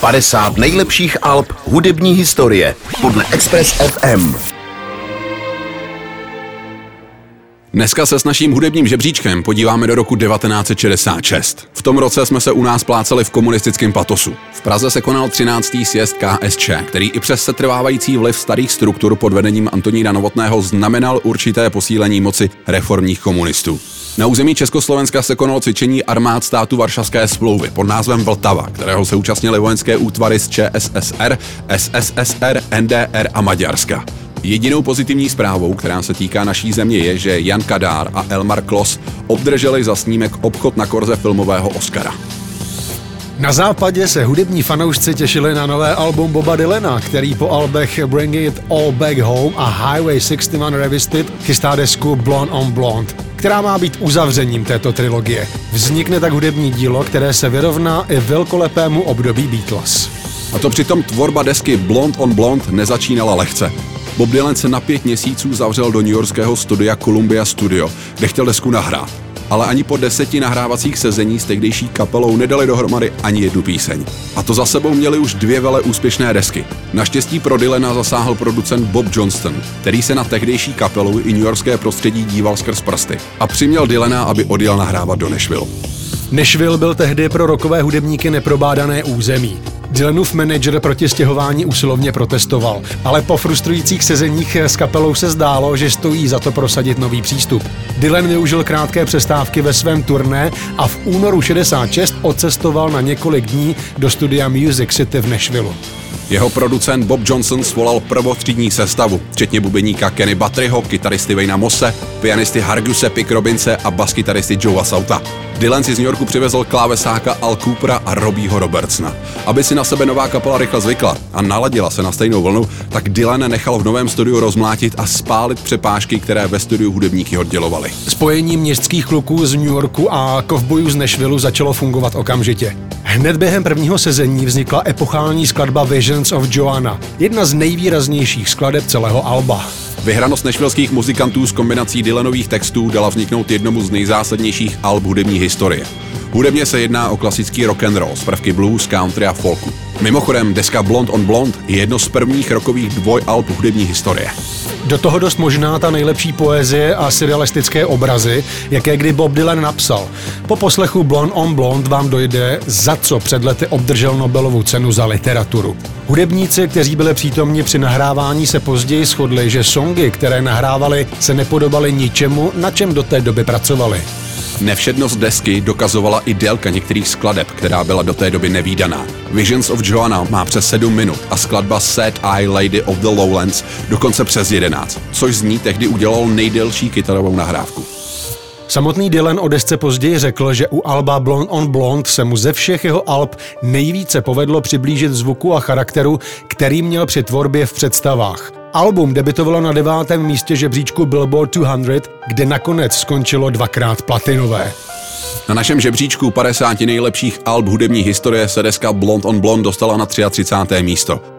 50 nejlepších alb hudební historie podle Express FM. Dneska se s naším hudebním žebříčkem podíváme do roku 1966. V tom roce jsme se u nás pláceli v komunistickém patosu. V Praze se konal 13. sjezd KSČ, který i přes setrvávající vliv starých struktur pod vedením Antonína Novotného znamenal určité posílení moci reformních komunistů. Na území Československa se konalo cvičení armád státu Varšavské smlouvy pod názvem Vltava, kterého se účastnili vojenské útvary z ČSSR, SSSR, NDR a Maďarska. Jedinou pozitivní zprávou, která se týká naší země, je, že Jan Kadár a Elmar Klos obdrželi za snímek obchod na korze filmového Oscara. Na západě se hudební fanoušci těšili na nové album Boba Dylana, který po albech Bring It All Back Home a Highway 61 Revisited chystá desku Blonde on Blonde, která má být uzavřením této trilogie. Vznikne tak hudební dílo, které se vyrovná i velkolepému období Beatles. A to přitom tvorba desky Blonde on Blonde nezačínala lehce. Bob Dylan se na pět měsíců zavřel do newyorského studia Columbia Studio, kde chtěl desku nahrát. Ale ani po deseti nahrávacích sezení s tehdejší kapelou nedali dohromady ani jednu píseň. A to za sebou měli už dvě vele úspěšné desky. Naštěstí pro Dylana zasáhl producent Bob Johnston, který se na tehdejší kapelu i newyorské prostředí díval skrz prsty a přiměl Dylana, aby odjel nahrávat do Nashville. Nashville byl tehdy pro rokové hudebníky neprobádané území. Dylanův manager proti stěhování usilovně protestoval, ale po frustrujících sezeních s kapelou se zdálo, že stojí za to prosadit nový přístup. Dylan využil krátké přestávky ve svém turné a v únoru 66 odcestoval na několik dní do studia Music City v Nashville. Jeho producent Bob Johnson svolal prvotřídní sestavu, včetně bubeníka Kenny Batteryho, kytaristy Vejna Mosse, pianisty Harguse Pick Robinse a baskytaristy Joea Sauta. Dylan si z New Yorku přivezl klávesáka Al Coopera a Robího Robertsona. Aby si na sebe nová kapela rychle zvykla a naladila se na stejnou vlnu, tak Dylan nechal v novém studiu rozmlátit a spálit přepážky, které ve studiu hudebníky oddělovaly. Spojení městských kluků z New Yorku a kovbojů z Nashville začalo fungovat okamžitě. Hned během prvního sezení vznikla epochální skladba Visions of Joanna, jedna z nejvýraznějších skladeb celého alba. Vyhranost nešvilských muzikantů s kombinací Dylanových textů dala vzniknout jednomu z nejzásadnějších alb hudební historie. Hudebně se jedná o klasický rock and roll z prvky blues, country a folku. Mimochodem, deska Blond on Blond je jedno z prvních rokových dvojalb hudební historie. Do toho dost možná ta nejlepší poezie a surrealistické obrazy, jaké kdy Bob Dylan napsal. Po poslechu Blond on Blond vám dojde, za co před lety obdržel Nobelovu cenu za literaturu. Hudebníci, kteří byli přítomni při nahrávání, se později shodli, že songy, které nahrávali, se nepodobaly ničemu, na čem do té doby pracovali. Nevšednost desky dokazovala i délka některých skladeb, která byla do té doby nevýdaná. Visions of Joanna má přes 7 minut a skladba Sad Eye Lady of the Lowlands dokonce přes 11, což z ní tehdy udělal nejdelší kytarovou nahrávku. Samotný Dylan o desce později řekl, že u alba Blonde on Blonde se mu ze všech jeho alb nejvíce povedlo přiblížit zvuku a charakteru, který měl při tvorbě v představách. Album debitovalo na devátém místě žebříčku Billboard 200, kde nakonec skončilo dvakrát platinové. Na našem žebříčku 50 nejlepších alb hudební historie se deska Blond on Blond dostala na 33. místo.